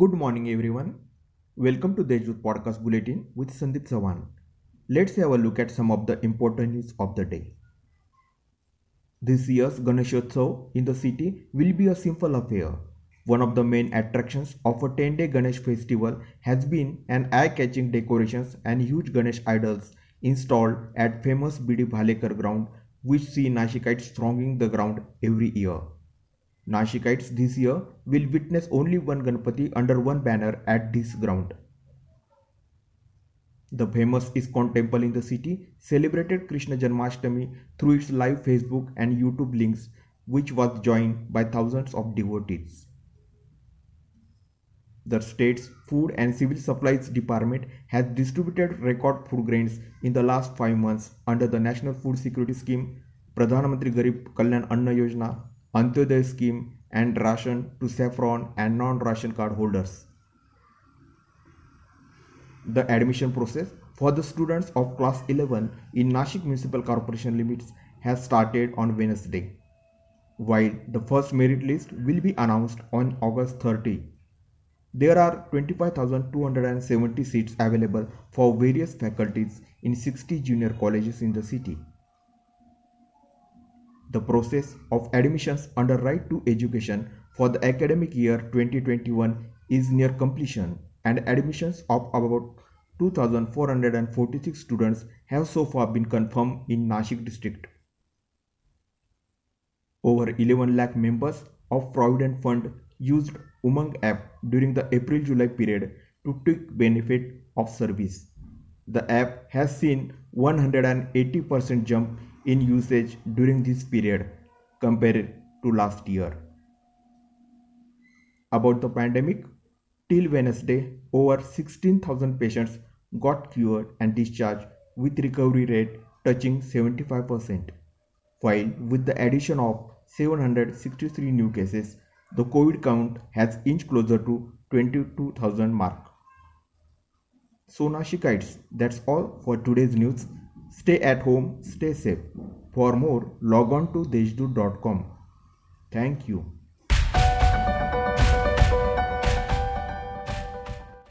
Good morning, everyone. Welcome to Deshdoot Podcast Bulletin with Sandeep Sawan. Let's have a look at some of the important news of the day. This year's Ganeshotsav in the city will be a simple affair. One of the main attractions of a 10-day Ganesh festival has been an eye-catching decorations and huge Ganesh idols installed at famous BD Bhalekar ground which see Nashikites thronging the ground every year. Nashikites this year will witness only one Ganpati under one banner at this ground. The famous ISKCON temple in the city celebrated Krishna Janmashtami through its live Facebook and YouTube links which was joined by thousands of devotees. The state's Food and Civil Supplies Department has distributed record food grains in the last 5 months under the National Food Security Scheme, Pradhan Mantri Garib Kalyan Anna Yojana Antyodaya scheme and ration to saffron and non-ration card holders. The admission process for the students of class 11 in Nashik Municipal Corporation limits has started on Wednesday, while the first merit list will be announced on August 30. There are 25,270 seats available for various faculties in 60 junior colleges in the city. The process of admissions under Right to Education for the academic year 2021 is near completion and admissions of about 2446 students have so far been confirmed in Nashik district. Over 11 lakh members of Provident Fund used Umang app during the April-July period to take benefit of service. The app has seen 180% jump in usage during this period compared to last year. About the pandemic, till Wednesday, over 16,000 patients got cured and discharged with recovery rate touching 75%. While with the addition of 763 new cases, the COVID count has inched closer to 22,000 mark. So Nashikites, that's all for today's news. Stay at home, stay safe. For more, log on to deshdoot.com. Thank you.